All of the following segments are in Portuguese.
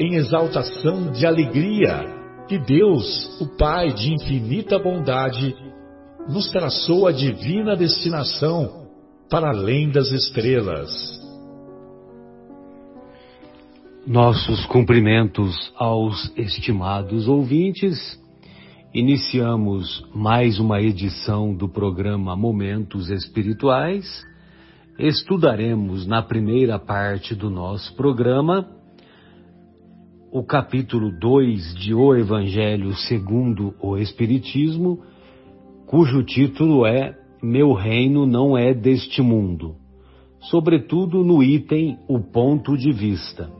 em exaltação de alegria que Deus, o Pai de infinita bondade, nos traçou a divina destinação para além das estrelas. Nossos cumprimentos aos estimados ouvintes. Iniciamos mais uma edição do programa Momentos Espirituais. Estudaremos na primeira parte do nosso programa o capítulo 2 de O Evangelho segundo o Espiritismo, cujo título é Meu Reino não é deste mundo, sobretudo no item O Ponto de Vista.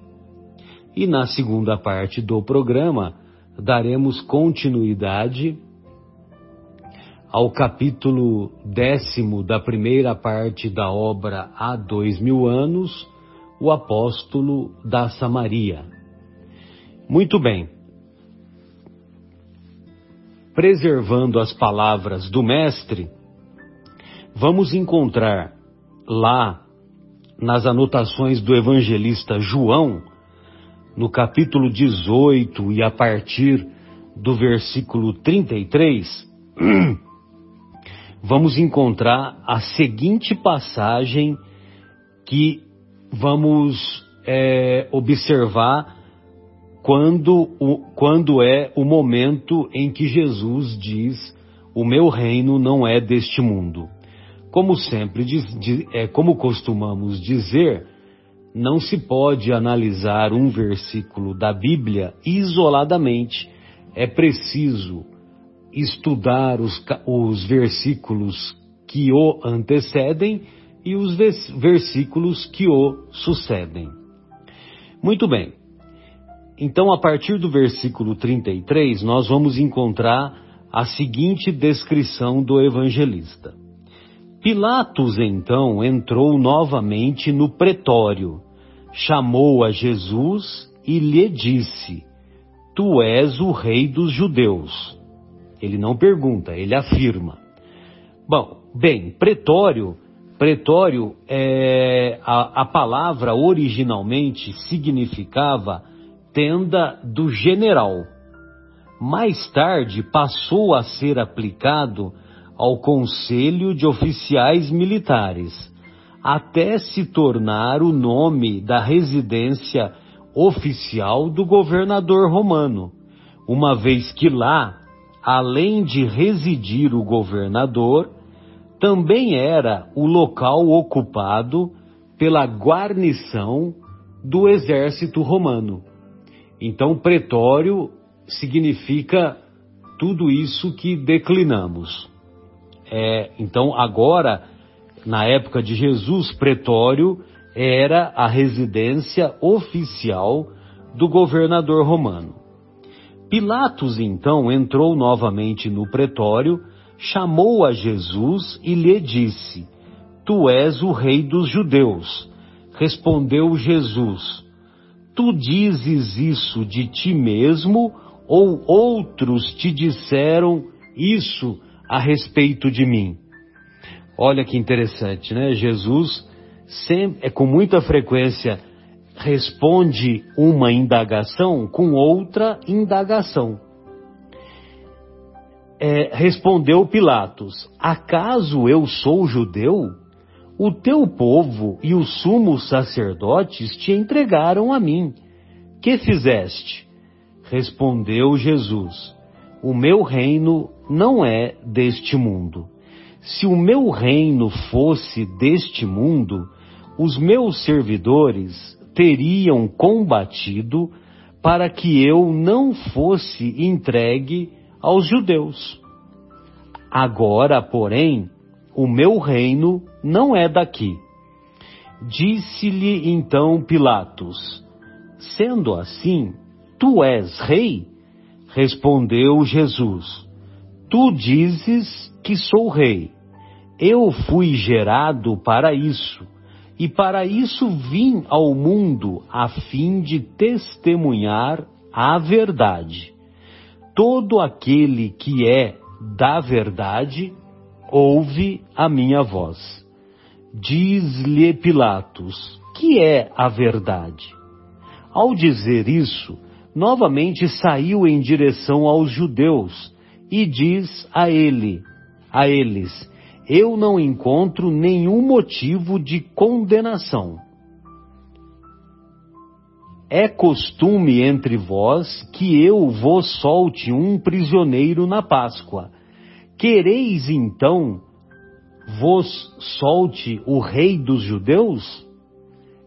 E na segunda parte do programa, daremos continuidade ao capítulo décimo da primeira parte da obra Há Dois Mil Anos, o Apóstolo da Samaria. Muito bem. Preservando as palavras do Mestre, vamos encontrar lá nas anotações do evangelista João, no capítulo 18 e a partir do versículo 33, vamos encontrar a seguinte passagem que vamos é, observar quando, o, quando é o momento em que Jesus diz: O meu reino não é deste mundo. Como sempre, diz, é, como costumamos dizer, não se pode analisar um versículo da Bíblia isoladamente. É preciso estudar os, os versículos que o antecedem e os versículos que o sucedem. Muito bem. Então, a partir do versículo 33, nós vamos encontrar a seguinte descrição do evangelista. Pilatos então entrou novamente no pretório, chamou a Jesus e lhe disse: Tu és o rei dos judeus. Ele não pergunta, ele afirma. Bom, bem, pretório, pretório é a, a palavra originalmente significava tenda do general. Mais tarde passou a ser aplicado ao Conselho de Oficiais Militares, até se tornar o nome da residência oficial do governador romano, uma vez que lá, além de residir o governador, também era o local ocupado pela guarnição do exército romano. Então, pretório significa tudo isso que declinamos. É, então, agora, na época de Jesus, pretório era a residência oficial do governador romano. Pilatos então entrou novamente no pretório, chamou a Jesus e lhe disse: Tu és o rei dos judeus. Respondeu Jesus: Tu dizes isso de ti mesmo ou outros te disseram isso a respeito de mim? Olha que interessante, né? Jesus sempre, é com muita frequência responde uma indagação com outra indagação. É, respondeu Pilatos: Acaso eu sou judeu? O teu povo e os sumos sacerdotes te entregaram a mim. Que fizeste? Respondeu Jesus: o meu reino não é deste mundo. Se o meu reino fosse deste mundo, os meus servidores teriam combatido para que eu não fosse entregue aos judeus. Agora, porém, o meu reino não é daqui. Disse-lhe então Pilatos: Sendo assim, tu és rei? Respondeu Jesus: Tu dizes que sou rei. Eu fui gerado para isso, e para isso vim ao mundo a fim de testemunhar a verdade. Todo aquele que é da verdade ouve a minha voz. Diz-lhe Pilatos: Que é a verdade? Ao dizer isso, novamente saiu em direção aos judeus e diz a ele, a eles: Eu não encontro nenhum motivo de condenação. É costume entre vós que eu vos solte um prisioneiro na Páscoa. Quereis então vos solte o rei dos judeus?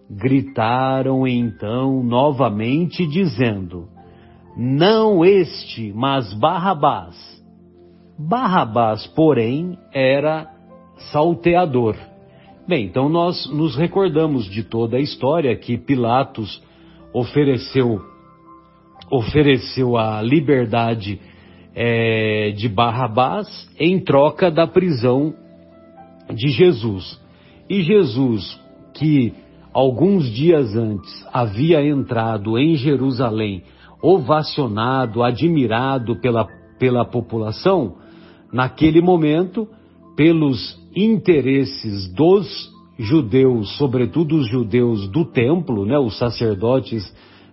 Gritaram então novamente, dizendo: Não este, mas Barrabás. Barrabás, porém, era salteador. Bem, então nós nos recordamos de toda a história que Pilatos ofereceu ofereceu a liberdade é, de Barrabás em troca da prisão de Jesus. E Jesus, que alguns dias antes havia entrado em Jerusalém, ovacionado, admirado pela, pela população, naquele momento, pelos interesses dos judeus, sobretudo os judeus do templo, né, os sacerdotes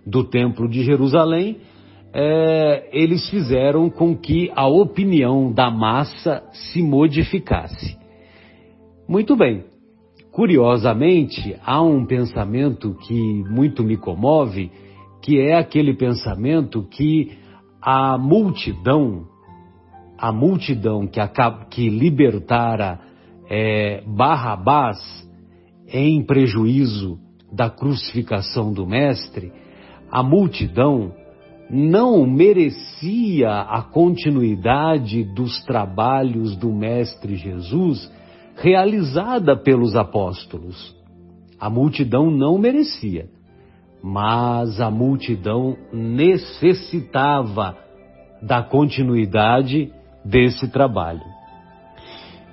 do templo de Jerusalém, é, eles fizeram com que a opinião da massa se modificasse. Muito bem. Curiosamente, há um pensamento que muito me comove, que é aquele pensamento que a multidão, a multidão que, acaba, que libertara é, Barrabás em prejuízo da crucificação do Mestre, a multidão não merecia a continuidade dos trabalhos do Mestre Jesus realizada pelos apóstolos. A multidão não merecia, mas a multidão necessitava da continuidade desse trabalho.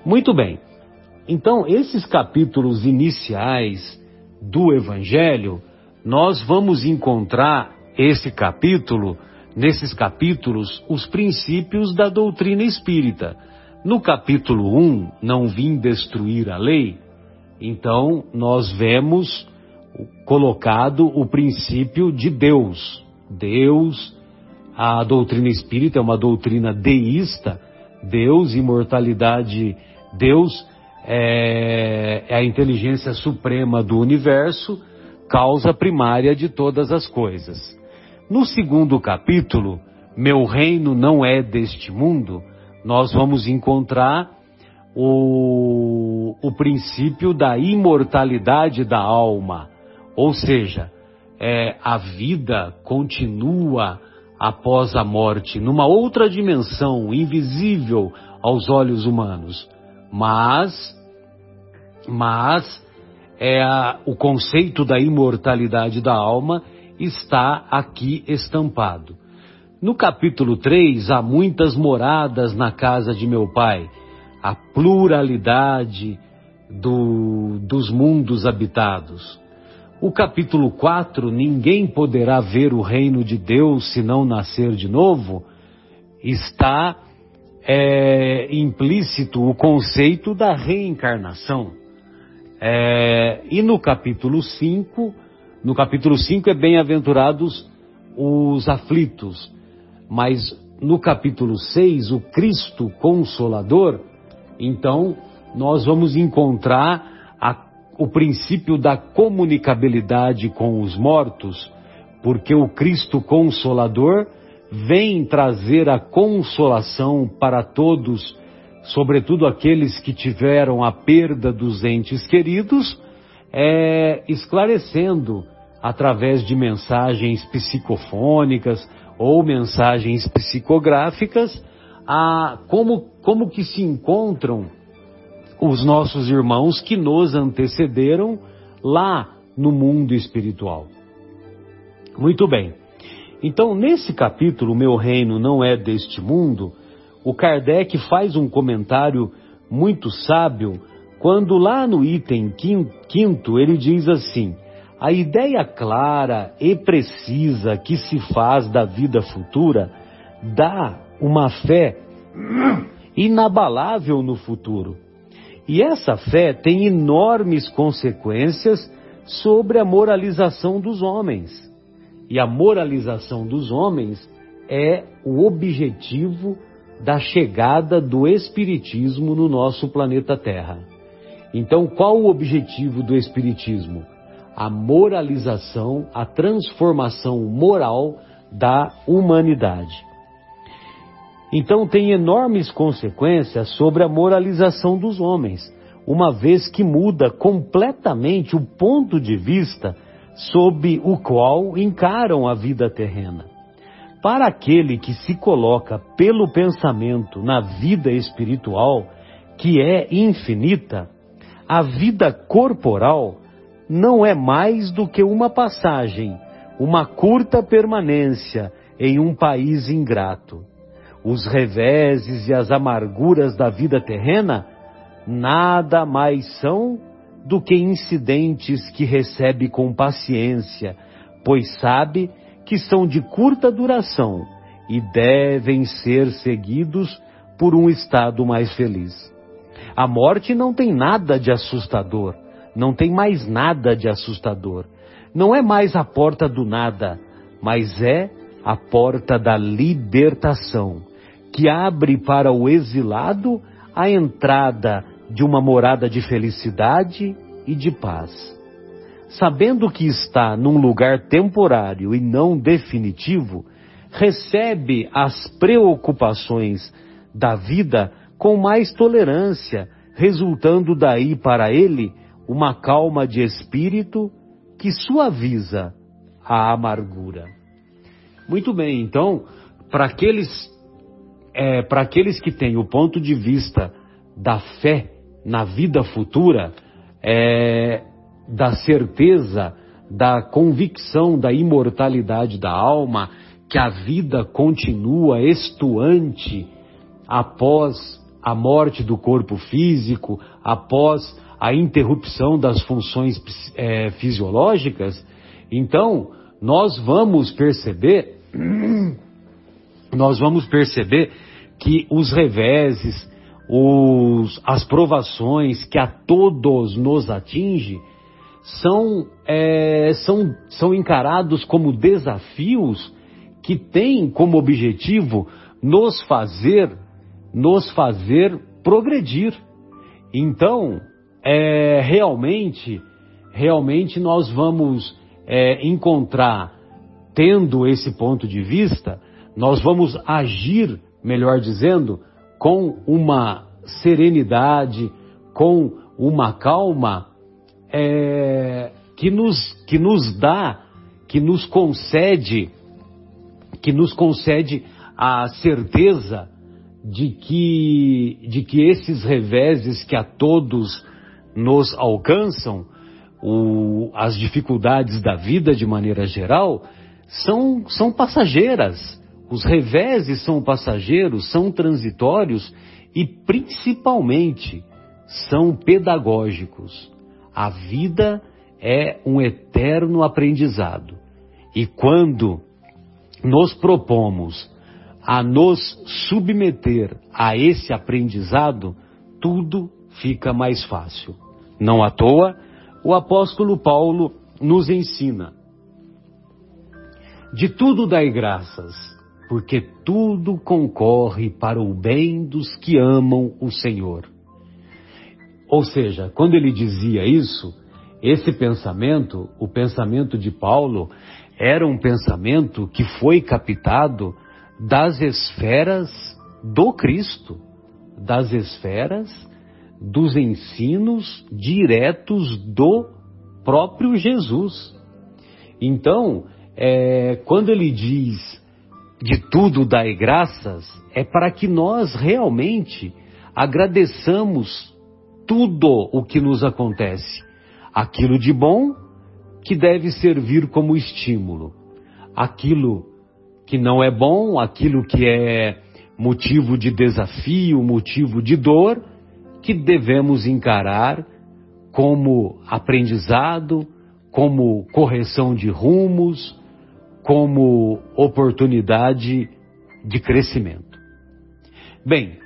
Muito bem. Então, esses capítulos iniciais do Evangelho, nós vamos encontrar esse capítulo, nesses capítulos, os princípios da doutrina espírita. No capítulo 1, não vim destruir a lei, então nós vemos colocado o princípio de Deus. Deus, a doutrina espírita é uma doutrina deísta, Deus, imortalidade, Deus é, é a inteligência suprema do universo, causa primária de todas as coisas. No segundo capítulo, Meu reino não é deste mundo, nós vamos encontrar o, o princípio da imortalidade da alma. Ou seja, é, a vida continua após a morte, numa outra dimensão, invisível aos olhos humanos. Mas, mas, é a, o conceito da imortalidade da alma está aqui estampado. No capítulo 3, há muitas moradas na casa de meu pai, a pluralidade do, dos mundos habitados. O capítulo 4, ninguém poderá ver o reino de Deus se não nascer de novo, está é, implícito o conceito da reencarnação. É, e no capítulo 5, no capítulo 5 é bem-aventurados os aflitos, mas no capítulo 6, o Cristo Consolador, então nós vamos encontrar a, o princípio da comunicabilidade com os mortos, porque o Cristo Consolador vem trazer a consolação para todos, sobretudo aqueles que tiveram a perda dos entes queridos, é, esclarecendo através de mensagens psicofônicas ou mensagens psicográficas a como, como que se encontram os nossos irmãos que nos antecederam lá no mundo espiritual. Muito bem. Então, nesse capítulo, Meu Reino Não É Deste Mundo, o Kardec faz um comentário muito sábio quando lá no item quinto ele diz assim: a ideia clara e precisa que se faz da vida futura dá uma fé inabalável no futuro. E essa fé tem enormes consequências sobre a moralização dos homens. E a moralização dos homens é o objetivo da chegada do Espiritismo no nosso planeta Terra. Então, qual o objetivo do Espiritismo? A moralização, a transformação moral da humanidade. Então, tem enormes consequências sobre a moralização dos homens, uma vez que muda completamente o ponto de vista sob o qual encaram a vida terrena. Para aquele que se coloca pelo pensamento na vida espiritual, que é infinita, a vida corporal não é mais do que uma passagem, uma curta permanência em um país ingrato. Os reveses e as amarguras da vida terrena nada mais são do que incidentes que recebe com paciência, pois sabe que são de curta duração e devem ser seguidos por um estado mais feliz. A morte não tem nada de assustador, não tem mais nada de assustador. Não é mais a porta do nada, mas é a porta da libertação, que abre para o exilado a entrada de uma morada de felicidade e de paz. Sabendo que está num lugar temporário e não definitivo, recebe as preocupações da vida com mais tolerância, resultando daí para ele uma calma de espírito que suaviza a amargura. Muito bem, então, para aqueles, é, para aqueles que têm o ponto de vista da fé na vida futura, é, da certeza, da convicção da imortalidade da alma, que a vida continua estuante após a morte do corpo físico, após a interrupção das funções é, fisiológicas, então nós vamos perceber, nós vamos perceber que os reveses, os, as provações que a todos nos atinge são, é, são, são encarados como desafios que têm como objetivo nos fazer, nos fazer progredir. Então, é, realmente, realmente nós vamos é, encontrar, tendo esse ponto de vista, nós vamos agir, melhor dizendo, com uma serenidade, com uma calma é, que, nos, que nos dá, que nos concede, que nos concede a certeza de que, de que esses reveses que a todos nos alcançam, o, as dificuldades da vida de maneira geral, são, são passageiras os reveses são passageiros, são transitórios e principalmente são pedagógicos. A vida é um eterno aprendizado. E quando nos propomos a nos submeter a esse aprendizado, tudo fica mais fácil. Não à toa, o apóstolo Paulo nos ensina: de tudo dai graças porque tudo concorre para o bem dos que amam o Senhor. Ou seja, quando ele dizia isso, esse pensamento, o pensamento de Paulo, era um pensamento que foi captado das esferas do Cristo, das esferas dos ensinos diretos do próprio Jesus. Então, é, quando ele diz de tudo dai graças, é para que nós realmente agradeçamos tudo o que nos acontece. Aquilo de bom que deve servir como estímulo. Aquilo que não é bom, aquilo que é motivo de desafio, motivo de dor, que devemos encarar como aprendizado, como correção de rumos, como oportunidade de crescimento. Bem,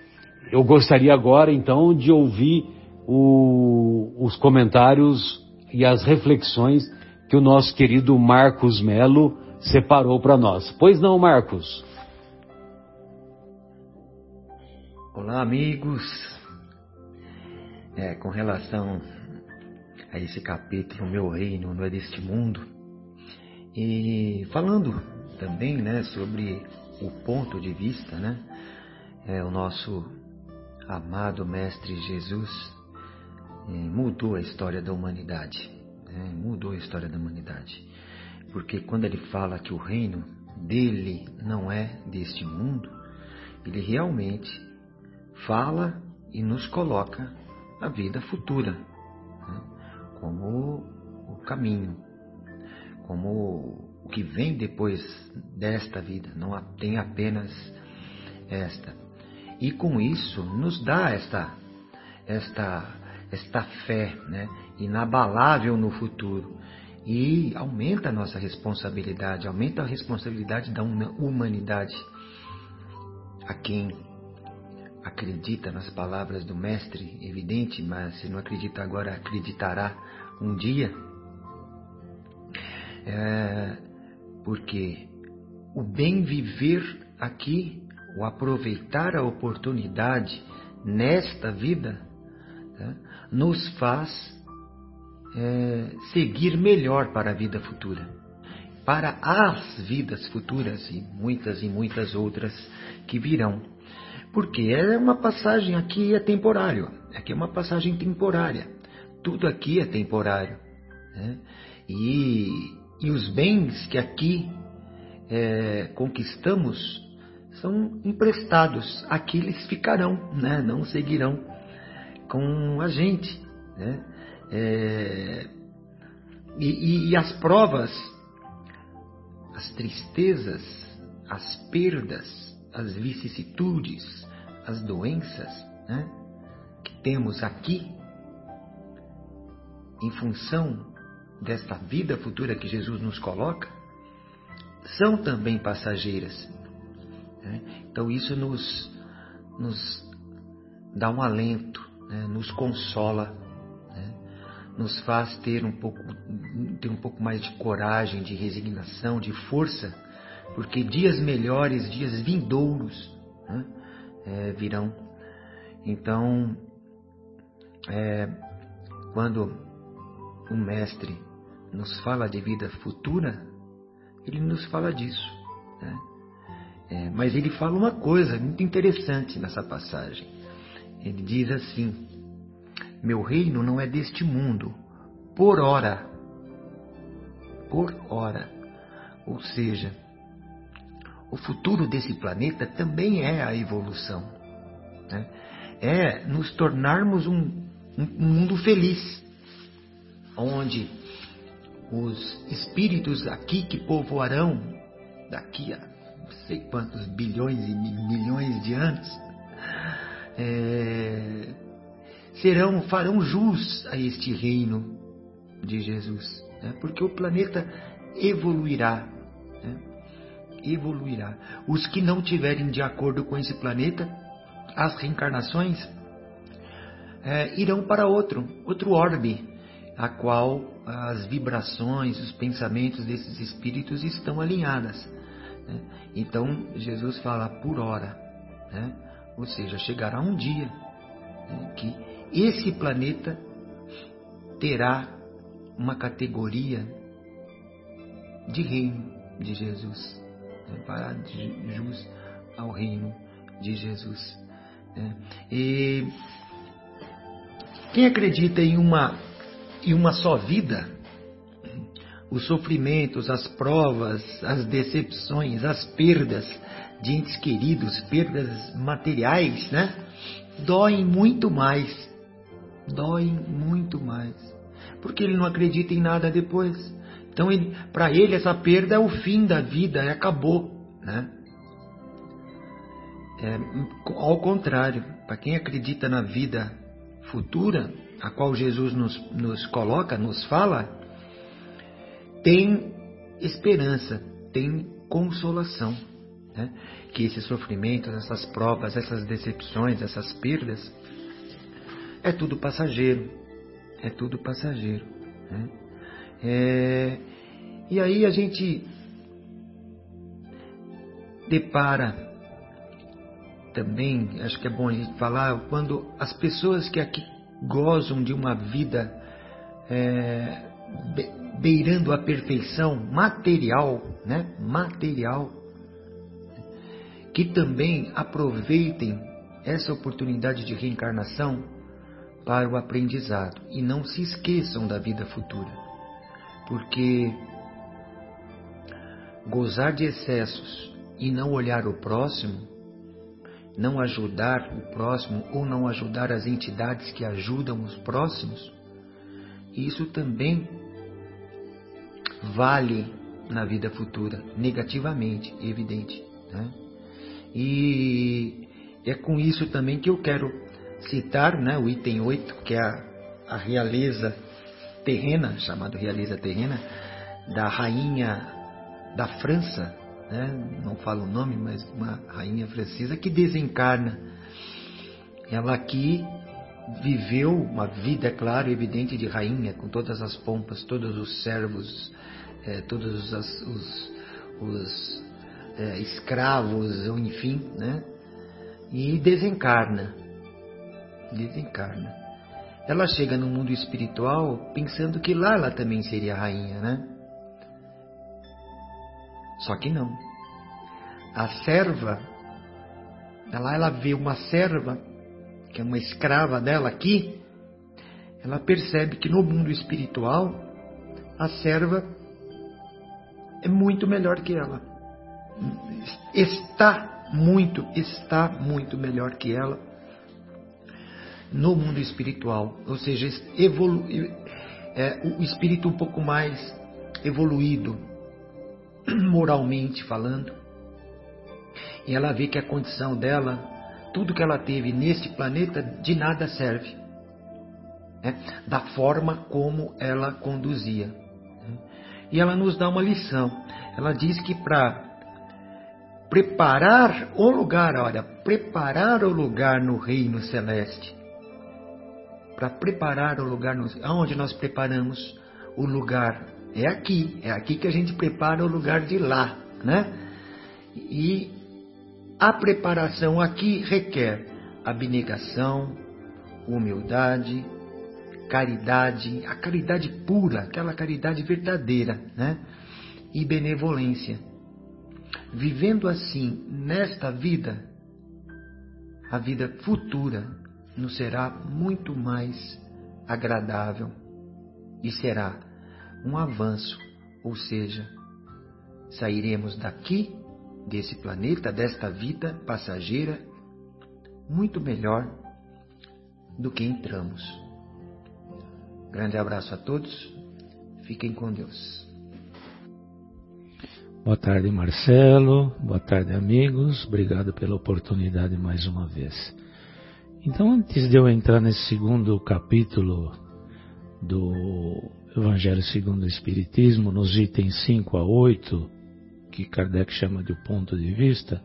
eu gostaria agora então de ouvir o, os comentários e as reflexões que o nosso querido Marcos Melo separou para nós. Pois não, Marcos? Olá, amigos. É, com relação a esse capítulo, Meu Reino não é deste mundo, e falando também né, sobre o ponto de vista, né, é, o nosso amado Mestre Jesus é, mudou a história da humanidade. É, mudou a história da humanidade. Porque quando ele fala que o reino dele não é deste mundo, ele realmente fala e nos coloca a vida futura né, como o caminho, como o que vem depois desta vida, não tem apenas esta. E com isso nos dá esta esta esta fé, né, inabalável no futuro e aumenta a nossa responsabilidade, aumenta a responsabilidade da humanidade. A quem acredita nas palavras do Mestre, evidente, mas se não acredita agora, acreditará um dia. É, porque o bem viver aqui, o aproveitar a oportunidade nesta vida, né, nos faz é, seguir melhor para a vida futura, para as vidas futuras e muitas e muitas outras que virão. Porque é uma passagem aqui é temporário, aqui é uma passagem temporária. Tudo aqui é temporário. Né? E, e os bens que aqui é, conquistamos são emprestados. Aqui eles ficarão, né? não seguirão com a gente. Né? É, e, e, as provas, as tristezas, as perdas, as vicissitudes, as doenças né, que temos aqui, em função desta vida futura que Jesus nos coloca, são também passageiras. Né? Então isso nos, nos dá um alento, né? nos consola nos faz ter um pouco, ter um pouco mais de coragem, de resignação, de força, porque dias melhores, dias vindouros né, é, virão. Então, é, quando o Mestre nos fala de vida futura, ele nos fala disso. Né? É, mas ele fala uma coisa muito interessante nessa passagem. Ele diz assim: meu reino não é deste mundo, por hora. Por hora. Ou seja, o futuro desse planeta também é a evolução. Né? É nos tornarmos um, um, um mundo feliz, onde os espíritos aqui que povoarão daqui a não sei quantos bilhões e milhões de anos é, serão, farão jus a este reino de Jesus, né? porque o planeta evoluirá, né? evoluirá. Os que não tiverem de acordo com esse planeta, as reencarnações é, irão para outro, outro orbe, a qual as vibrações, os pensamentos desses espíritos estão alinhadas. Né? Então Jesus fala por hora, né? ou seja, chegará um dia né, que esse planeta terá uma categoria de reino de Jesus. para jus ao reino de Jesus. Né? E quem acredita em uma, em uma só vida, os sofrimentos, as provas, as decepções, as perdas de entes queridos, perdas materiais, né? Doem muito mais. Doem muito mais. Porque ele não acredita em nada depois. Então, para ele, essa perda é o fim da vida, acabou, né? É, ao contrário, para quem acredita na vida futura, a qual Jesus nos, nos coloca, nos fala, tem esperança, tem consolação. Né? Que esses sofrimentos, essas provas, essas decepções, essas perdas, é tudo passageiro. É tudo passageiro. Né? É, e aí a gente depara também, acho que é bom a gente falar, quando as pessoas que aqui gozam de uma vida é, beirando a perfeição material, né? Material, que também aproveitem essa oportunidade de reencarnação para o aprendizado e não se esqueçam da vida futura, porque gozar de excessos e não olhar o próximo não ajudar o próximo ou não ajudar as entidades que ajudam os próximos, isso também vale na vida futura, negativamente, evidente. Né? E é com isso também que eu quero citar né, o item 8, que é a, a realeza terrena, chamado realeza terrena, da rainha da França, né? não falo o nome, mas uma rainha francesa que desencarna. Ela aqui viveu uma vida, é claro, evidente de rainha, com todas as pompas, todos os servos, é, todos os, os, os é, escravos, enfim, né? E desencarna. Desencarna. Ela chega no mundo espiritual pensando que lá ela também seria rainha, né? Só que não. A serva, ela, ela vê uma serva, que é uma escrava dela aqui, ela percebe que no mundo espiritual, a serva é muito melhor que ela. Está muito, está muito melhor que ela no mundo espiritual. Ou seja, evolu é, o espírito um pouco mais evoluído, moralmente falando, e ela vê que a condição dela, tudo que ela teve neste planeta, de nada serve. Né? Da forma como ela conduzia. E ela nos dá uma lição. Ela diz que para preparar o lugar, olha, preparar o lugar no reino celeste. Para preparar o lugar aonde nós preparamos o lugar é aqui, é aqui que a gente prepara o lugar de lá, né? E a preparação aqui requer abnegação, humildade, caridade, a caridade pura, aquela caridade verdadeira, né? E benevolência. Vivendo assim nesta vida, a vida futura nos será muito mais agradável e será um avanço, ou seja, sairemos daqui, desse planeta, desta vida passageira, muito melhor do que entramos. Grande abraço a todos, fiquem com Deus. Boa tarde, Marcelo. Boa tarde, amigos. Obrigado pela oportunidade mais uma vez. Então, antes de eu entrar nesse segundo capítulo do Evangelho segundo o Espiritismo, nos itens 5 a 8, que Kardec chama de ponto de vista,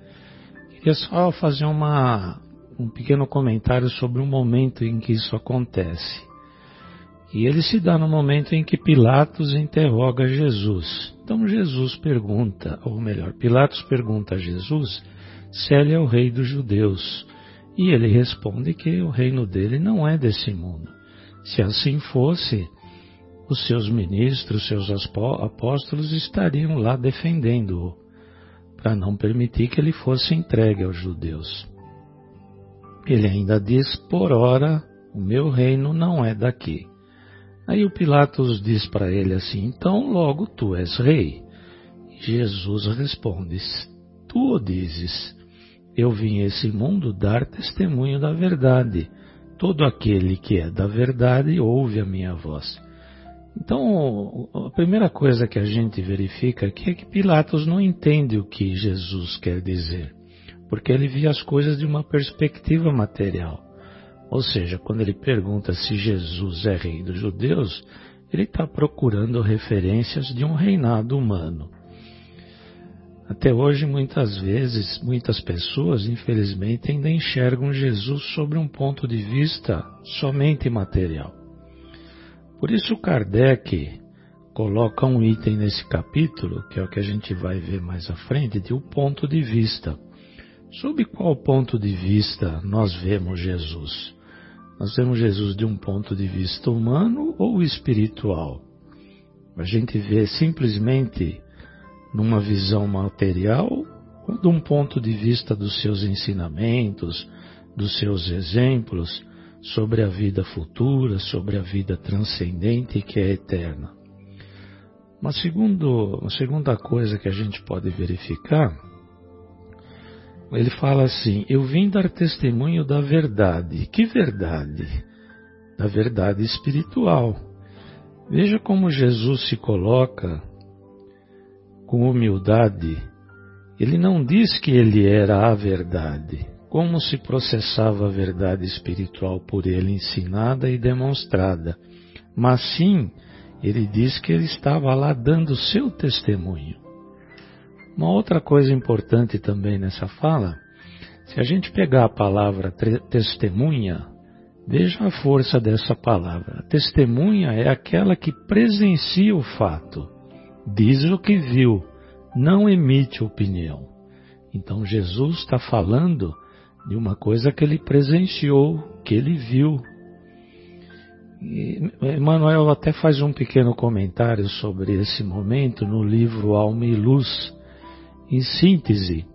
queria só fazer uma, um pequeno comentário sobre o momento em que isso acontece. E ele se dá no momento em que Pilatos interroga Jesus. Então Jesus pergunta, ou melhor, Pilatos pergunta a Jesus se ele é o rei dos judeus. E ele responde que o reino dele não é desse mundo. Se assim fosse, os seus ministros, seus apóstolos estariam lá defendendo-o. para não permitir que ele fosse entregue aos judeus. Ele ainda diz: Por ora, o meu reino não é daqui. Aí o Pilatos diz para ele assim: Então logo tu és rei. Jesus responde: Tu o dizes. Eu vim a esse mundo dar testemunho da verdade. Todo aquele que é da verdade ouve a minha voz. Então, a primeira coisa que a gente verifica aqui é que Pilatos não entende o que Jesus quer dizer, porque ele via as coisas de uma perspectiva material. Ou seja, quando ele pergunta se Jesus é rei dos judeus, ele está procurando referências de um reinado humano. Até hoje, muitas vezes, muitas pessoas, infelizmente, ainda enxergam Jesus sobre um ponto de vista somente material. Por isso, Kardec coloca um item nesse capítulo, que é o que a gente vai ver mais à frente, de o um ponto de vista. Sob qual ponto de vista nós vemos Jesus? Nós vemos Jesus de um ponto de vista humano ou espiritual? A gente vê simplesmente numa visão material ou de um ponto de vista dos seus ensinamentos, dos seus exemplos sobre a vida futura, sobre a vida transcendente que é eterna. Uma, segundo, uma segunda coisa que a gente pode verificar, ele fala assim: Eu vim dar testemunho da verdade. Que verdade? Da verdade espiritual. Veja como Jesus se coloca com humildade, ele não diz que ele era a verdade, como se processava a verdade espiritual por ele ensinada e demonstrada, mas sim ele diz que ele estava lá dando seu testemunho. Uma outra coisa importante também nessa fala, se a gente pegar a palavra testemunha, veja a força dessa palavra. testemunha é aquela que presencia o fato diz o que viu, não emite opinião. Então Jesus está falando de uma coisa que ele presenciou, que ele viu. E Emmanuel até faz um pequeno comentário sobre esse momento no livro Alma e Luz. Em síntese,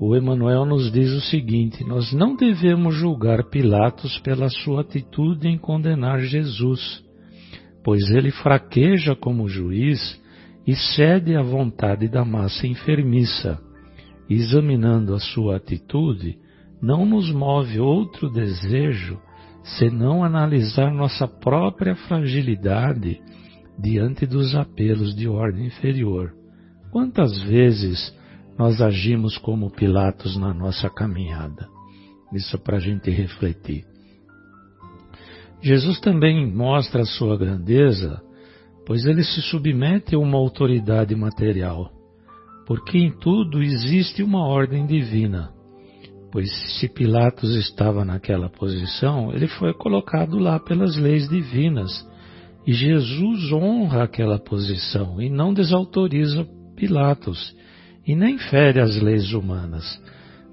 o Emmanuel nos diz o seguinte: nós não devemos julgar Pilatos pela sua atitude em condenar Jesus, pois ele fraqueja como juiz e cede à vontade da massa enfermiça. Examinando a sua atitude, não nos move outro desejo senão analisar nossa própria fragilidade diante dos apelos de ordem inferior. Quantas vezes nós agimos como Pilatos na nossa caminhada? Isso para a gente refletir. Jesus também mostra a sua grandeza pois ele se submete a uma autoridade material, porque em tudo existe uma ordem divina. Pois se Pilatos estava naquela posição, ele foi colocado lá pelas leis divinas, e Jesus honra aquela posição e não desautoriza Pilatos, e nem fere as leis humanas,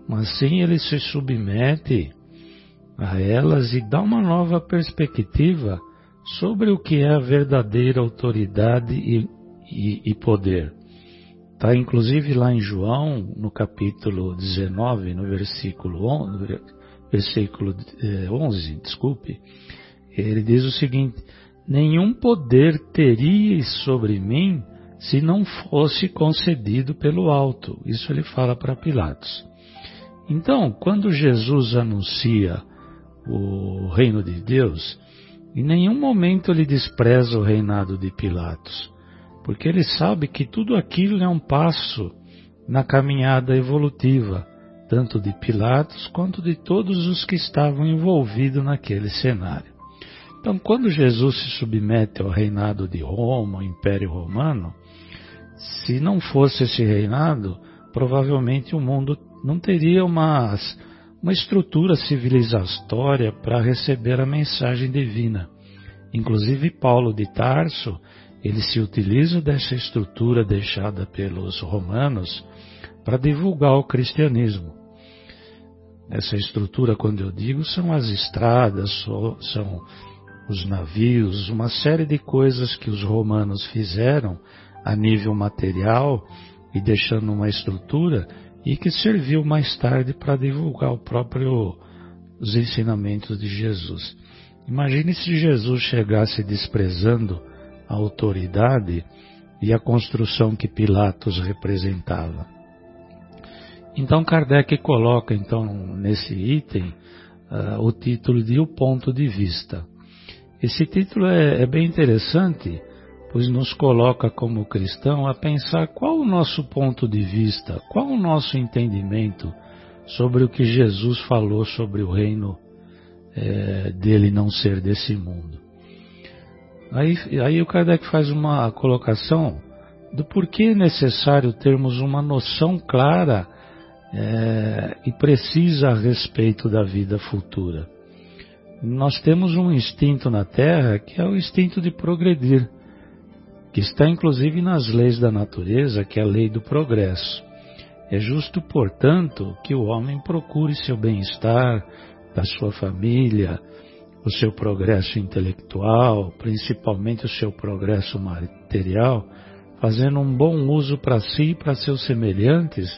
mas sim ele se submete a elas e dá uma nova perspectiva sobre o que é a verdadeira autoridade e, e, e poder. Está inclusive lá em João, no capítulo 19, no versículo 11, versículo 11, eh, desculpe, ele diz o seguinte: Nenhum poder teríeis sobre mim se não fosse concedido pelo alto. Isso ele fala para Pilatos. Então, quando Jesus anuncia o reino de Deus, em nenhum momento ele despreza o reinado de Pilatos, porque ele sabe que tudo aquilo é um passo na caminhada evolutiva, tanto de Pilatos quanto de todos os que estavam envolvidos naquele cenário. Então, quando Jesus se submete ao reinado de Roma, o Império Romano, se não fosse esse reinado, provavelmente o mundo não teria uma uma estrutura civilizatória para receber a mensagem divina. Inclusive Paulo de Tarso, ele se utiliza dessa estrutura deixada pelos romanos para divulgar o cristianismo. Essa estrutura, quando eu digo, são as estradas, são os navios, uma série de coisas que os romanos fizeram a nível material e deixando uma estrutura e que serviu mais tarde para divulgar o próprio os ensinamentos de Jesus. Imagine se Jesus chegasse desprezando a autoridade e a construção que Pilatos representava. Então Kardec coloca então nesse item uh, o título de O Ponto de Vista. Esse título é, é bem interessante, pois nos coloca como cristão a pensar qual o nosso ponto de vista, qual o nosso entendimento sobre o que Jesus falou sobre o reino é, dele não ser desse mundo. Aí, aí o Kardec faz uma colocação do porquê é necessário termos uma noção clara é, e precisa a respeito da vida futura. Nós temos um instinto na Terra que é o instinto de progredir, que está inclusive nas leis da natureza, que é a lei do progresso. É justo, portanto, que o homem procure seu bem-estar, da sua família, o seu progresso intelectual, principalmente o seu progresso material, fazendo um bom uso para si e para seus semelhantes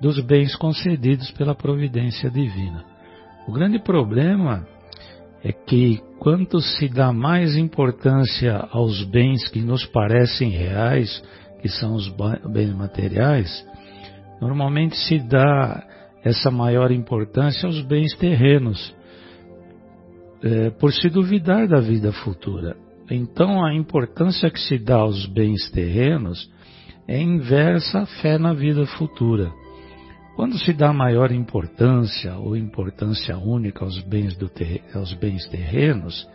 dos bens concedidos pela providência divina. O grande problema é que quanto se dá mais importância aos bens que nos parecem reais, que são os bens materiais, normalmente se dá essa maior importância aos bens terrenos, é, por se duvidar da vida futura. Então, a importância que se dá aos bens terrenos é inversa à fé na vida futura. Quando se dá maior importância ou importância única aos bens, ter, aos bens terrenos,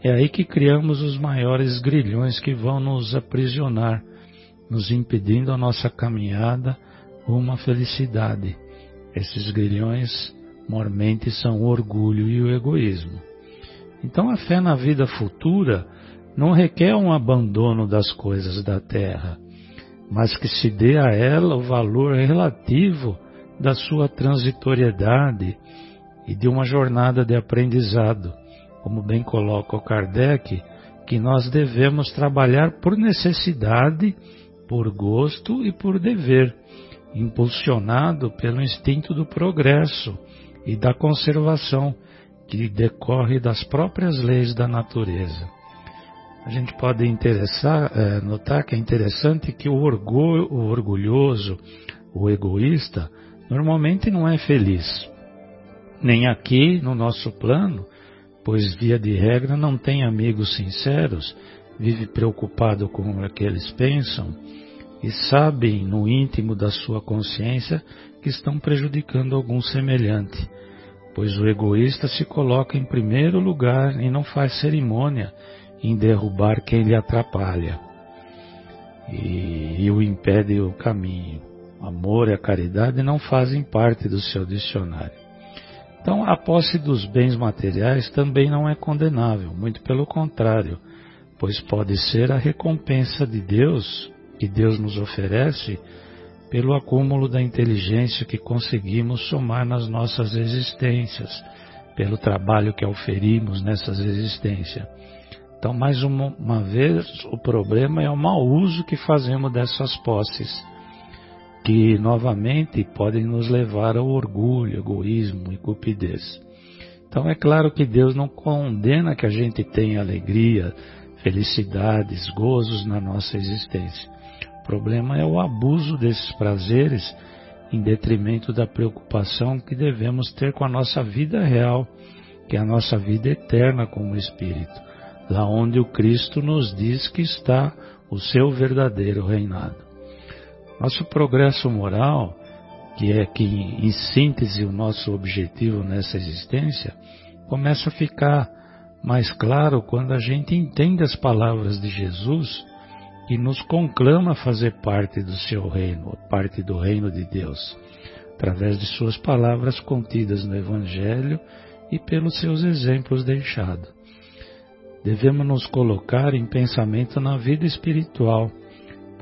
é aí que criamos os maiores grilhões que vão nos aprisionar, nos impedindo a nossa caminhada à felicidade. Esses grilhões mormente são o orgulho e o egoísmo. Então a fé na vida futura não requer um abandono das coisas da terra, mas que se dê a ela o valor relativo da sua transitoriedade e de uma jornada de aprendizado, como bem coloca o Kardec, que nós devemos trabalhar por necessidade, por gosto e por dever, impulsionado pelo instinto do progresso e da conservação que decorre das próprias leis da natureza. A gente pode é, notar que é interessante que o, orgulho, o orgulhoso, o egoísta, normalmente não é feliz. Nem aqui no nosso plano, pois via de regra não tem amigos sinceros, vive preocupado com o que eles pensam e sabem no íntimo da sua consciência que estão prejudicando algum semelhante, pois o egoísta se coloca em primeiro lugar e não faz cerimônia em derrubar quem lhe atrapalha e, e o impede o caminho amor e a caridade não fazem parte do seu dicionário. Então, a posse dos bens materiais também não é condenável, muito pelo contrário, pois pode ser a recompensa de Deus que Deus nos oferece pelo acúmulo da inteligência que conseguimos somar nas nossas existências, pelo trabalho que oferimos nessas existências. Então, mais uma, uma vez, o problema é o mau uso que fazemos dessas posses que novamente podem nos levar ao orgulho, egoísmo e cupidez. Então é claro que Deus não condena que a gente tenha alegria, felicidades, gozos na nossa existência. O problema é o abuso desses prazeres em detrimento da preocupação que devemos ter com a nossa vida real, que é a nossa vida eterna como Espírito, lá onde o Cristo nos diz que está o seu verdadeiro reinado. Nosso progresso moral, que é que em síntese o nosso objetivo nessa existência, começa a ficar mais claro quando a gente entende as palavras de Jesus que nos conclama a fazer parte do seu reino, parte do reino de Deus, através de suas palavras contidas no Evangelho e pelos seus exemplos deixados. Devemos nos colocar em pensamento na vida espiritual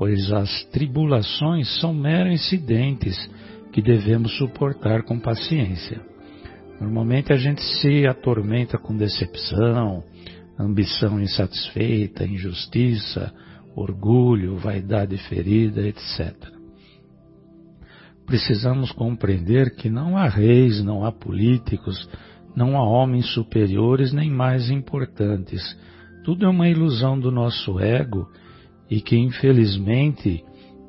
pois as tribulações são meros incidentes que devemos suportar com paciência. Normalmente a gente se atormenta com decepção, ambição insatisfeita, injustiça, orgulho, vaidade ferida, etc. precisamos compreender que não há reis, não há políticos, não há homens superiores nem mais importantes. Tudo é uma ilusão do nosso ego e que, infelizmente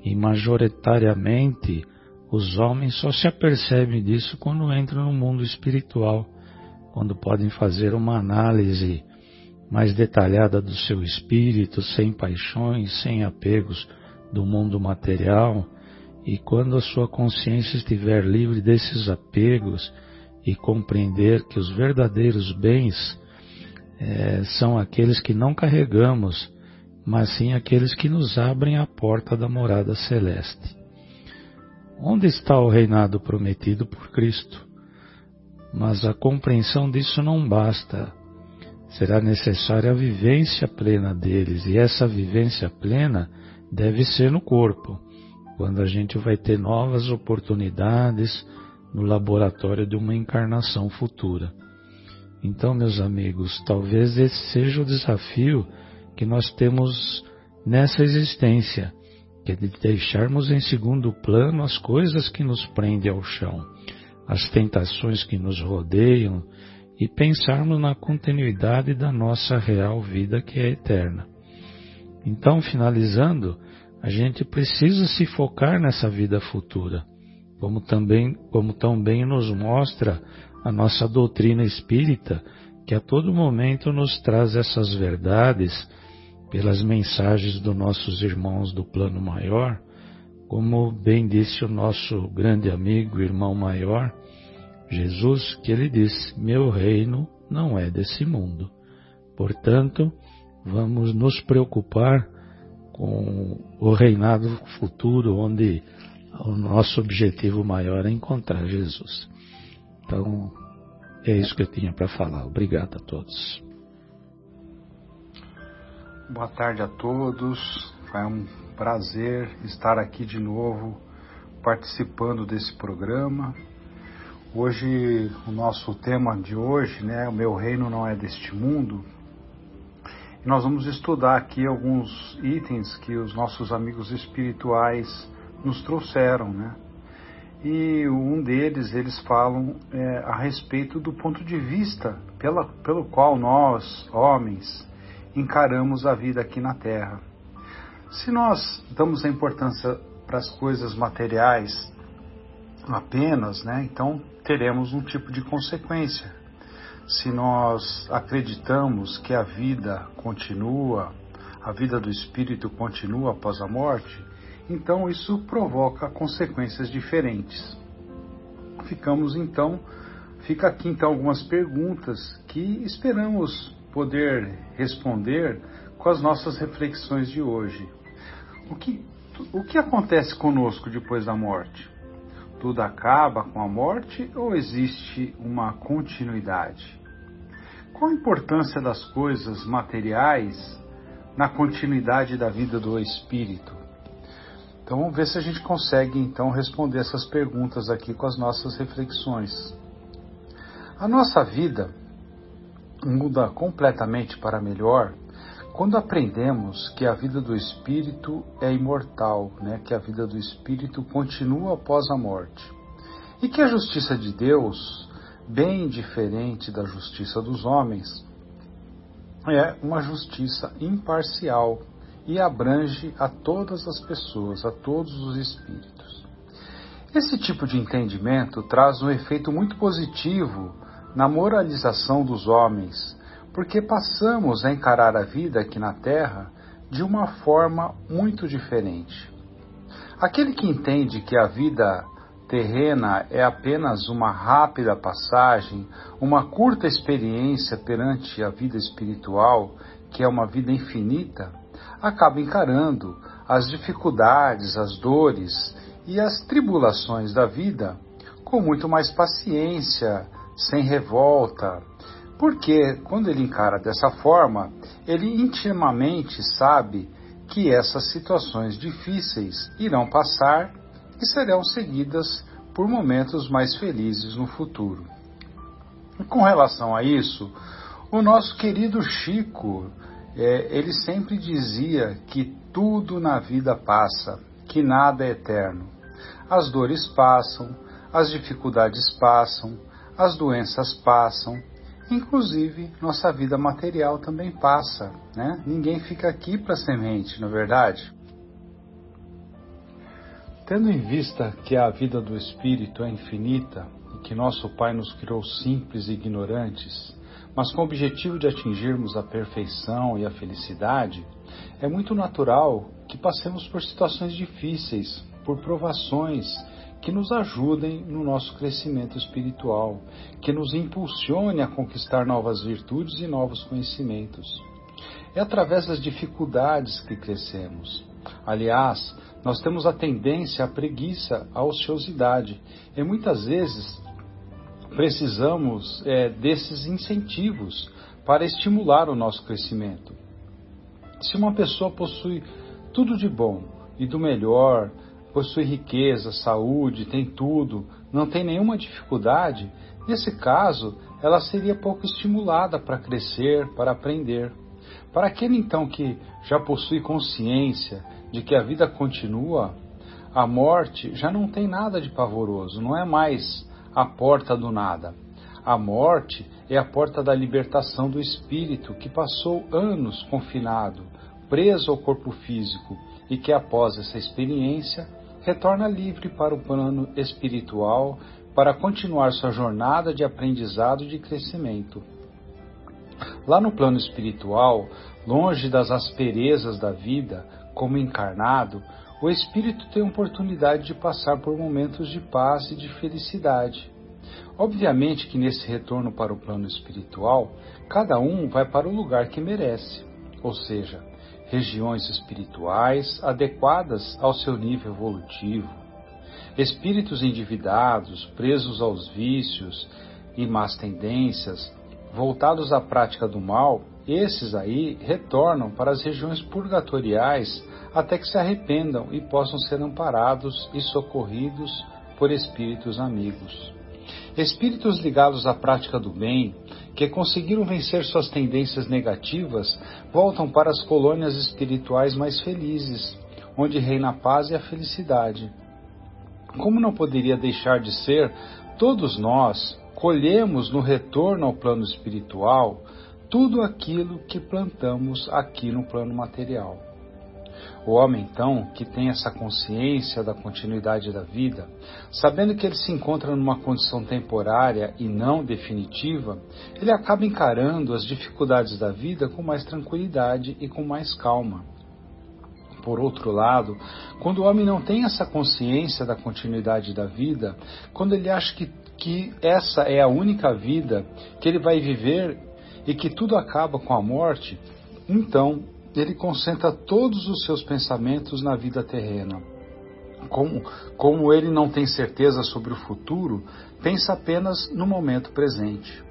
e majoritariamente, os homens só se apercebem disso quando entram no mundo espiritual, quando podem fazer uma análise mais detalhada do seu espírito, sem paixões, sem apegos do mundo material, e quando a sua consciência estiver livre desses apegos e compreender que os verdadeiros bens é, são aqueles que não carregamos, mas sim aqueles que nos abrem a porta da morada celeste. Onde está o reinado prometido por Cristo? Mas a compreensão disso não basta. Será necessária a vivência plena deles, e essa vivência plena deve ser no corpo, quando a gente vai ter novas oportunidades no laboratório de uma encarnação futura. Então, meus amigos, talvez esse seja o desafio que nós temos nessa existência, que é de deixarmos em segundo plano as coisas que nos prendem ao chão, as tentações que nos rodeiam e pensarmos na continuidade da nossa real vida que é eterna. Então, finalizando, a gente precisa se focar nessa vida futura, como também, como também nos mostra a nossa doutrina espírita, que a todo momento nos traz essas verdades pelas mensagens dos nossos irmãos do plano maior, como bem disse o nosso grande amigo, irmão maior, Jesus, que ele disse: Meu reino não é desse mundo. Portanto, vamos nos preocupar com o reinado futuro, onde o nosso objetivo maior é encontrar Jesus. Então, é isso que eu tinha para falar. Obrigado a todos. Boa tarde a todos. É um prazer estar aqui de novo participando desse programa. Hoje, o nosso tema de hoje, né, o meu reino não é deste mundo. E nós vamos estudar aqui alguns itens que os nossos amigos espirituais nos trouxeram, né? e um deles eles falam é, a respeito do ponto de vista pela, pelo qual nós, homens, encaramos a vida aqui na Terra. Se nós damos a importância para as coisas materiais apenas, né, então teremos um tipo de consequência. Se nós acreditamos que a vida continua, a vida do espírito continua após a morte, então isso provoca consequências diferentes. Ficamos então, fica aqui então algumas perguntas que esperamos poder responder com as nossas reflexões de hoje. O que, o que acontece conosco depois da morte? Tudo acaba com a morte ou existe uma continuidade? Qual a importância das coisas materiais na continuidade da vida do espírito? Então vamos ver se a gente consegue então responder essas perguntas aqui com as nossas reflexões. A nossa vida muda completamente para melhor quando aprendemos que a vida do espírito é imortal, né? que a vida do espírito continua após a morte. E que a justiça de Deus, bem diferente da justiça dos homens, é uma justiça imparcial, e abrange a todas as pessoas, a todos os espíritos. Esse tipo de entendimento traz um efeito muito positivo na moralização dos homens, porque passamos a encarar a vida aqui na Terra de uma forma muito diferente. Aquele que entende que a vida terrena é apenas uma rápida passagem, uma curta experiência perante a vida espiritual, que é uma vida infinita, acaba encarando as dificuldades, as dores e as tribulações da vida com muito mais paciência, sem revolta, porque quando ele encara dessa forma, ele intimamente sabe que essas situações difíceis irão passar e serão seguidas por momentos mais felizes no futuro. E com relação a isso, o nosso querido Chico é, ele sempre dizia que tudo na vida passa, que nada é eterno. As dores passam, as dificuldades passam, as doenças passam, inclusive nossa vida material também passa, né? Ninguém fica aqui para semente, não é verdade? Tendo em vista que a vida do espírito é infinita e que nosso Pai nos criou simples e ignorantes, mas com o objetivo de atingirmos a perfeição e a felicidade, é muito natural que passemos por situações difíceis, por provações que nos ajudem no nosso crescimento espiritual, que nos impulsione a conquistar novas virtudes e novos conhecimentos. É através das dificuldades que crescemos. Aliás, nós temos a tendência à preguiça, à ociosidade, e muitas vezes precisamos é, desses incentivos para estimular o nosso crescimento. Se uma pessoa possui tudo de bom e do melhor, possui riqueza, saúde, tem tudo, não tem nenhuma dificuldade, nesse caso, ela seria pouco estimulada para crescer, para aprender. Para aquele então que já possui consciência de que a vida continua, a morte já não tem nada de pavoroso, não é mais a porta do nada. A morte é a porta da libertação do espírito que passou anos confinado, preso ao corpo físico e que após essa experiência retorna livre para o plano espiritual para continuar sua jornada de aprendizado e de crescimento. Lá no plano espiritual, longe das asperezas da vida, como encarnado, o espírito tem oportunidade de passar por momentos de paz e de felicidade. Obviamente que nesse retorno para o plano espiritual, cada um vai para o lugar que merece, ou seja, regiões espirituais adequadas ao seu nível evolutivo. Espíritos endividados, presos aos vícios e más tendências, voltados à prática do mal, esses aí retornam para as regiões purgatoriais até que se arrependam e possam ser amparados e socorridos por espíritos amigos. Espíritos ligados à prática do bem, que conseguiram vencer suas tendências negativas, voltam para as colônias espirituais mais felizes, onde reina a paz e a felicidade. Como não poderia deixar de ser, todos nós colhemos no retorno ao plano espiritual tudo aquilo que plantamos aqui no plano material. O homem, então, que tem essa consciência da continuidade da vida, sabendo que ele se encontra numa condição temporária e não definitiva, ele acaba encarando as dificuldades da vida com mais tranquilidade e com mais calma. Por outro lado, quando o homem não tem essa consciência da continuidade da vida, quando ele acha que, que essa é a única vida que ele vai viver e que tudo acaba com a morte, então ele concentra todos os seus pensamentos na vida terrena. Como, como ele não tem certeza sobre o futuro, pensa apenas no momento presente.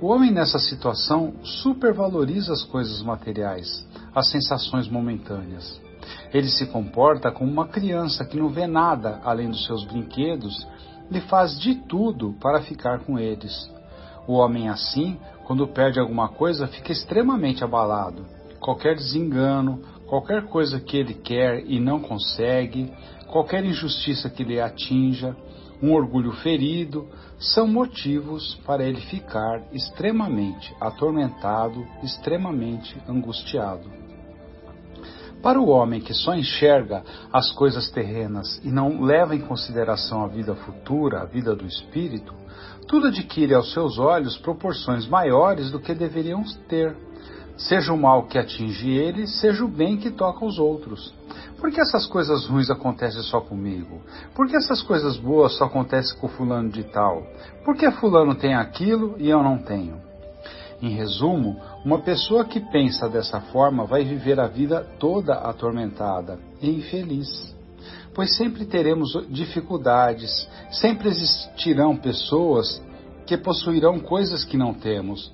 O homem nessa situação supervaloriza as coisas materiais, as sensações momentâneas. Ele se comporta como uma criança que não vê nada além dos seus brinquedos e faz de tudo para ficar com eles. O homem assim, quando perde alguma coisa, fica extremamente abalado qualquer desengano, qualquer coisa que ele quer e não consegue, qualquer injustiça que lhe atinja, um orgulho ferido, são motivos para ele ficar extremamente atormentado, extremamente angustiado. Para o homem que só enxerga as coisas terrenas e não leva em consideração a vida futura, a vida do espírito, tudo adquire aos seus olhos proporções maiores do que deveriam ter Seja o mal que atinge ele, seja o bem que toca os outros. Por que essas coisas ruins acontecem só comigo? Por que essas coisas boas só acontecem com fulano de tal? Por que fulano tem aquilo e eu não tenho? Em resumo, uma pessoa que pensa dessa forma vai viver a vida toda atormentada e infeliz. Pois sempre teremos dificuldades, sempre existirão pessoas que possuirão coisas que não temos,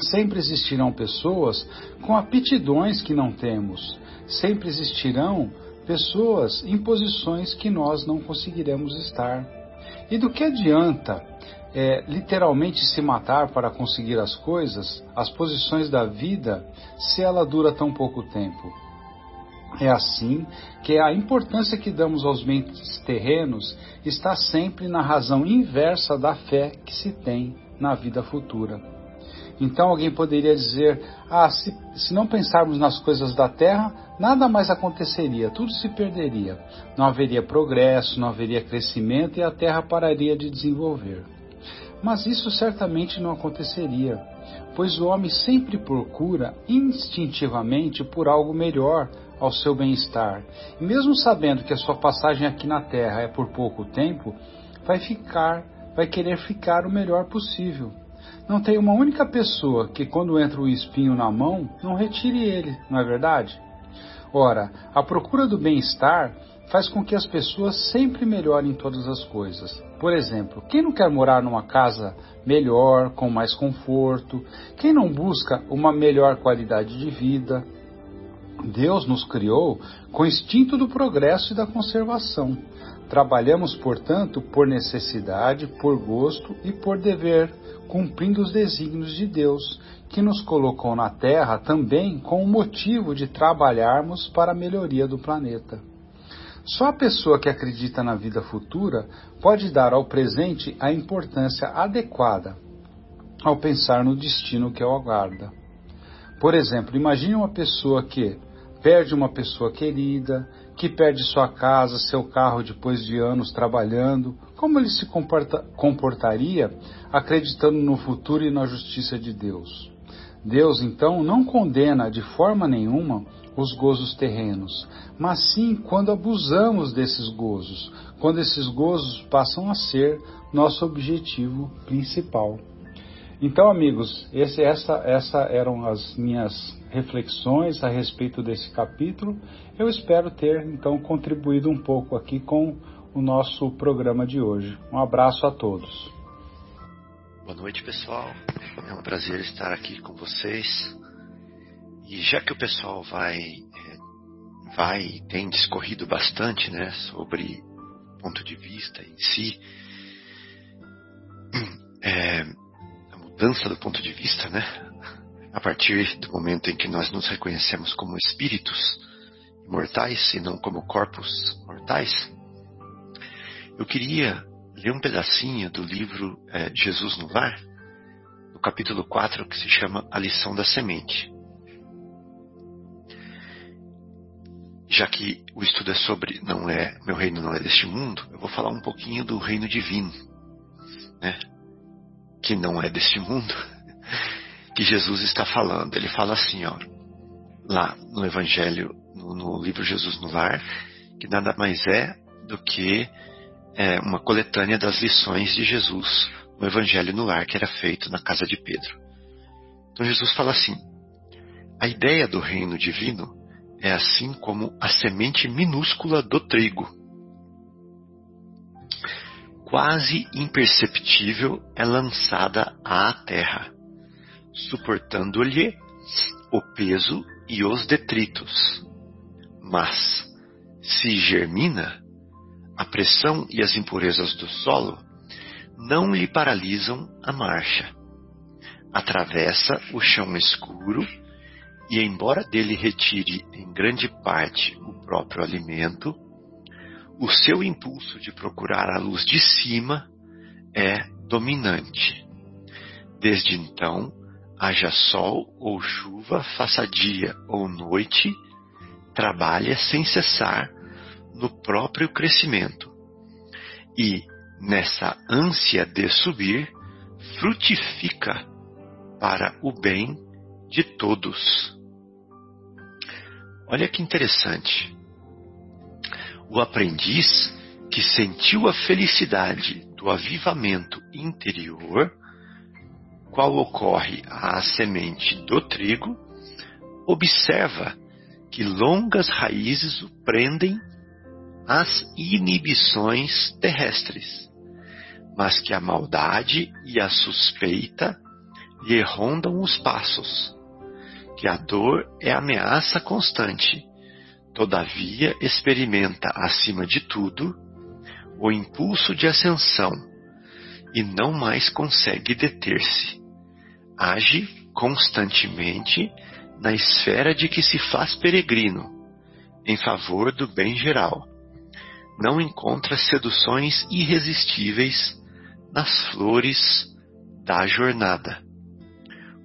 Sempre existirão pessoas com aptidões que não temos. Sempre existirão pessoas em posições que nós não conseguiremos estar. E do que adianta é, literalmente se matar para conseguir as coisas, as posições da vida, se ela dura tão pouco tempo? É assim que a importância que damos aos bens terrenos está sempre na razão inversa da fé que se tem na vida futura. Então alguém poderia dizer: ah, se, se não pensarmos nas coisas da terra, nada mais aconteceria, tudo se perderia. Não haveria progresso, não haveria crescimento e a terra pararia de desenvolver. Mas isso certamente não aconteceria, pois o homem sempre procura instintivamente por algo melhor ao seu bem-estar. E mesmo sabendo que a sua passagem aqui na terra é por pouco tempo, vai ficar, vai querer ficar o melhor possível. Não tem uma única pessoa que, quando entra o espinho na mão, não retire ele, não é verdade? Ora, a procura do bem-estar faz com que as pessoas sempre melhorem todas as coisas. Por exemplo, quem não quer morar numa casa melhor, com mais conforto? Quem não busca uma melhor qualidade de vida? Deus nos criou com o instinto do progresso e da conservação. Trabalhamos, portanto, por necessidade, por gosto e por dever, cumprindo os desígnios de Deus, que nos colocou na Terra também com o motivo de trabalharmos para a melhoria do planeta. Só a pessoa que acredita na vida futura pode dar ao presente a importância adequada ao pensar no destino que o aguarda. Por exemplo, imagine uma pessoa que perde uma pessoa querida, que perde sua casa, seu carro depois de anos trabalhando. Como ele se comporta, comportaria acreditando no futuro e na justiça de Deus? Deus, então, não condena de forma nenhuma os gozos terrenos, mas sim quando abusamos desses gozos, quando esses gozos passam a ser nosso objetivo principal. Então, amigos, esse, essa, essa eram as minhas reflexões a respeito desse capítulo. Eu espero ter então contribuído um pouco aqui com o nosso programa de hoje. Um abraço a todos. Boa noite, pessoal. É um prazer estar aqui com vocês. E já que o pessoal vai é, vai tem discorrido bastante, né, sobre ponto de vista em si, é, a mudança do ponto de vista, né, a partir do momento em que nós nos reconhecemos como espíritos mortais e não como corpos mortais, eu queria ler um pedacinho do livro é, Jesus no Lar, no capítulo 4, que se chama A Lição da Semente. Já que o estudo é sobre não é meu reino não é deste mundo, eu vou falar um pouquinho do reino divino, né? Que não é deste mundo que Jesus está falando. Ele fala assim, ó, lá no Evangelho, no, no livro Jesus no Lar, que nada mais é do que é, uma coletânea das lições de Jesus no Evangelho no Lar, que era feito na casa de Pedro. Então Jesus fala assim: a ideia do reino divino é assim como a semente minúscula do trigo. Quase imperceptível é lançada à terra suportando-lhe o peso e os detritos. Mas, se germina, a pressão e as impurezas do solo não lhe paralisam a marcha. Atravessa o chão escuro e, embora dele retire em grande parte o próprio alimento, o seu impulso de procurar a luz de cima é dominante. Desde então, haja sol ou chuva, faça dia ou noite, trabalha sem cessar no próprio crescimento. E, nessa ânsia de subir, frutifica para o bem de todos. Olha que interessante. O aprendiz que sentiu a felicidade do avivamento interior qual ocorre à semente do trigo, observa que longas raízes o prendem às inibições terrestres, mas que a maldade e a suspeita lhe rondam os passos, que a dor é ameaça constante, todavia experimenta, acima de tudo, o impulso de ascensão e não mais consegue deter-se age constantemente na esfera de que se faz peregrino, em favor do bem geral. Não encontra seduções irresistíveis nas flores da jornada.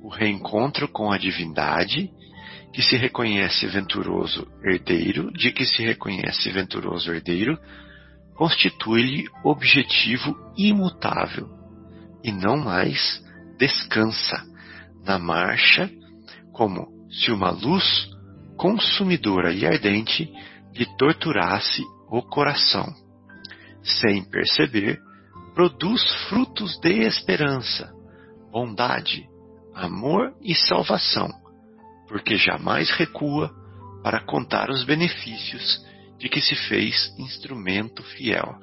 O reencontro com a divindade, que se reconhece venturoso herdeiro, de que se reconhece venturoso herdeiro, constitui-lhe objetivo imutável e não mais descansa na marcha como se uma luz consumidora e ardente lhe torturasse o coração. Sem perceber, produz frutos de esperança, bondade, amor e salvação, porque jamais recua para contar os benefícios de que se fez instrumento fiel.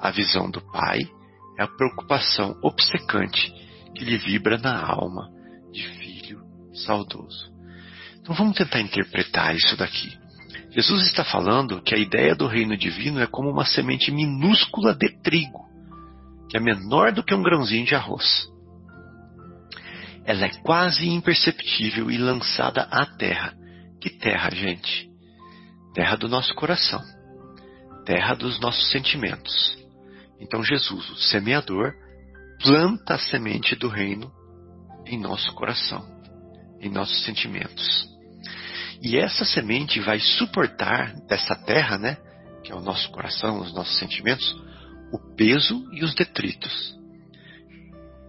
A visão do Pai é a preocupação obcecante que lhe vibra na alma de filho saudoso. Então vamos tentar interpretar isso daqui. Jesus está falando que a ideia do reino divino é como uma semente minúscula de trigo, que é menor do que um grãozinho de arroz. Ela é quase imperceptível e lançada à terra. Que terra, gente? Terra do nosso coração, terra dos nossos sentimentos. Então Jesus, o semeador, planta a semente do reino em nosso coração, em nossos sentimentos. E essa semente vai suportar dessa terra, né, que é o nosso coração, os nossos sentimentos, o peso e os detritos.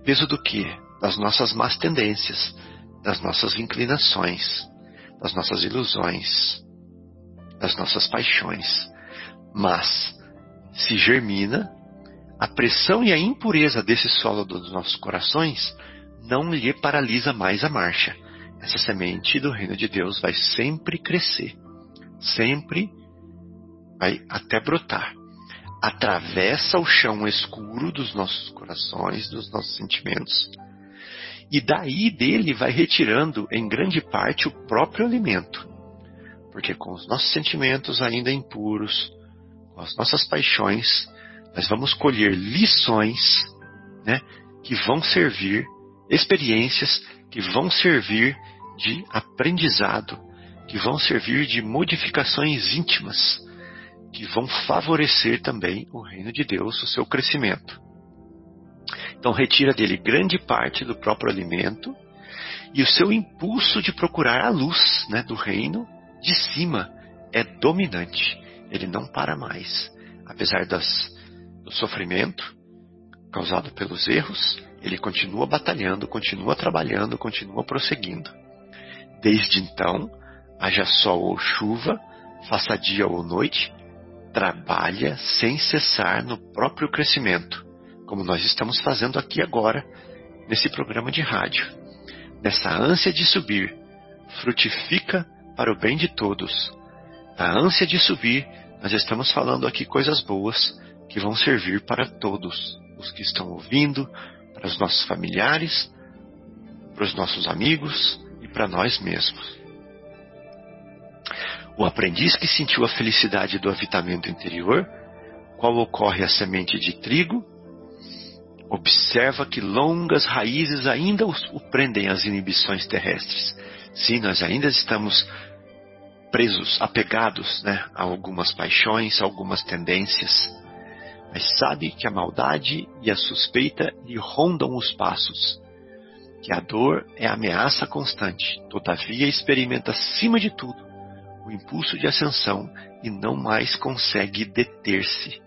Peso do quê? Das nossas más tendências, das nossas inclinações, das nossas ilusões, das nossas paixões. Mas se germina, a pressão e a impureza desse solo dos nossos corações não lhe paralisa mais a marcha essa semente do reino de Deus vai sempre crescer, sempre vai até brotar. Atravessa o chão escuro dos nossos corações, dos nossos sentimentos, e daí dele vai retirando em grande parte o próprio alimento. Porque com os nossos sentimentos ainda impuros, com as nossas paixões, nós vamos colher lições né, que vão servir, experiências que vão servir de aprendizado, que vão servir de modificações íntimas, que vão favorecer também o reino de Deus, o seu crescimento. Então, retira dele grande parte do próprio alimento e o seu impulso de procurar a luz né, do reino de cima é dominante. Ele não para mais. Apesar das, do sofrimento causado pelos erros, ele continua batalhando, continua trabalhando, continua prosseguindo. Desde então, haja sol ou chuva, faça dia ou noite, trabalha sem cessar no próprio crescimento, como nós estamos fazendo aqui agora, nesse programa de rádio. Nessa ânsia de subir, frutifica para o bem de todos. Na ânsia de subir, nós estamos falando aqui coisas boas que vão servir para todos os que estão ouvindo, para os nossos familiares, para os nossos amigos, para nós mesmos. O aprendiz que sentiu a felicidade do avitamento interior, qual ocorre a semente de trigo, observa que longas raízes ainda o prendem às inibições terrestres. Sim, nós ainda estamos presos, apegados né, a algumas paixões, a algumas tendências, mas sabe que a maldade e a suspeita lhe rondam os passos que a dor é ameaça constante, todavia experimenta acima de tudo o impulso de ascensão e não mais consegue deter-se.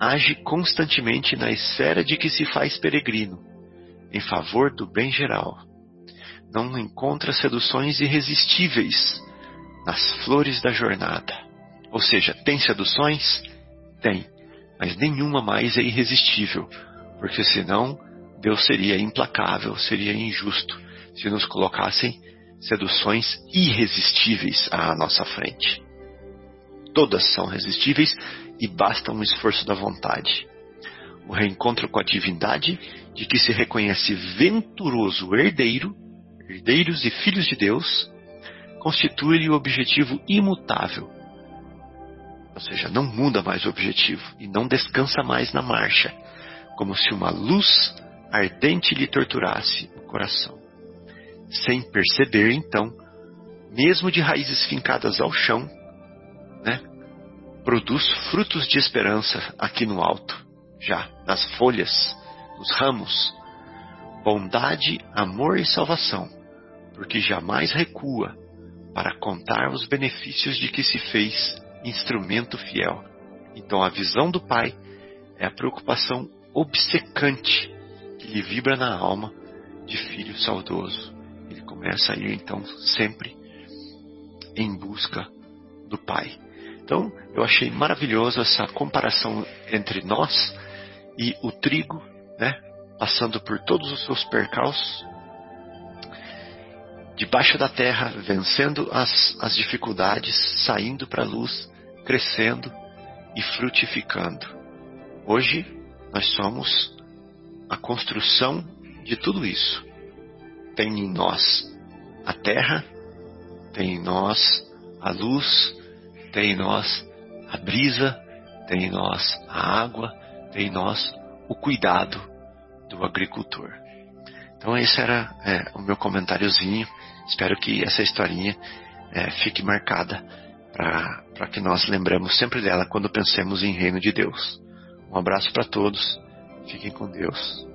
Age constantemente na esfera de que se faz peregrino, em favor do bem geral. Não encontra seduções irresistíveis nas flores da jornada. Ou seja, tem seduções? Tem, mas nenhuma mais é irresistível, porque senão Deus seria implacável, seria injusto se nos colocassem seduções irresistíveis à nossa frente. Todas são resistíveis e basta um esforço da vontade. O reencontro com a divindade, de que se reconhece venturoso herdeiro, herdeiros e filhos de Deus, constitui-lhe o objetivo imutável. Ou seja, não muda mais o objetivo e não descansa mais na marcha, como se uma luz ardente lhe torturasse o coração. Sem perceber, então, mesmo de raízes fincadas ao chão, né, produz frutos de esperança aqui no alto, já nas folhas, nos ramos, bondade, amor e salvação, porque jamais recua para contar os benefícios de que se fez instrumento fiel. Então a visão do Pai é a preocupação obcecante que lhe vibra na alma de filho saudoso. Ele começa a ir então sempre em busca do Pai. Então eu achei maravilhoso essa comparação entre nós e o trigo, né, passando por todos os seus percalços, debaixo da terra, vencendo as, as dificuldades, saindo para a luz, crescendo e frutificando. Hoje nós somos a construção de tudo isso. Tem em nós a terra, tem em nós a luz, tem em nós a brisa, tem em nós a água, tem em nós o cuidado do agricultor. Então esse era é, o meu comentáriozinho. Espero que essa historinha é, fique marcada para que nós lembremos sempre dela quando pensemos em reino de Deus. Um abraço para todos. Fiquem com Deus.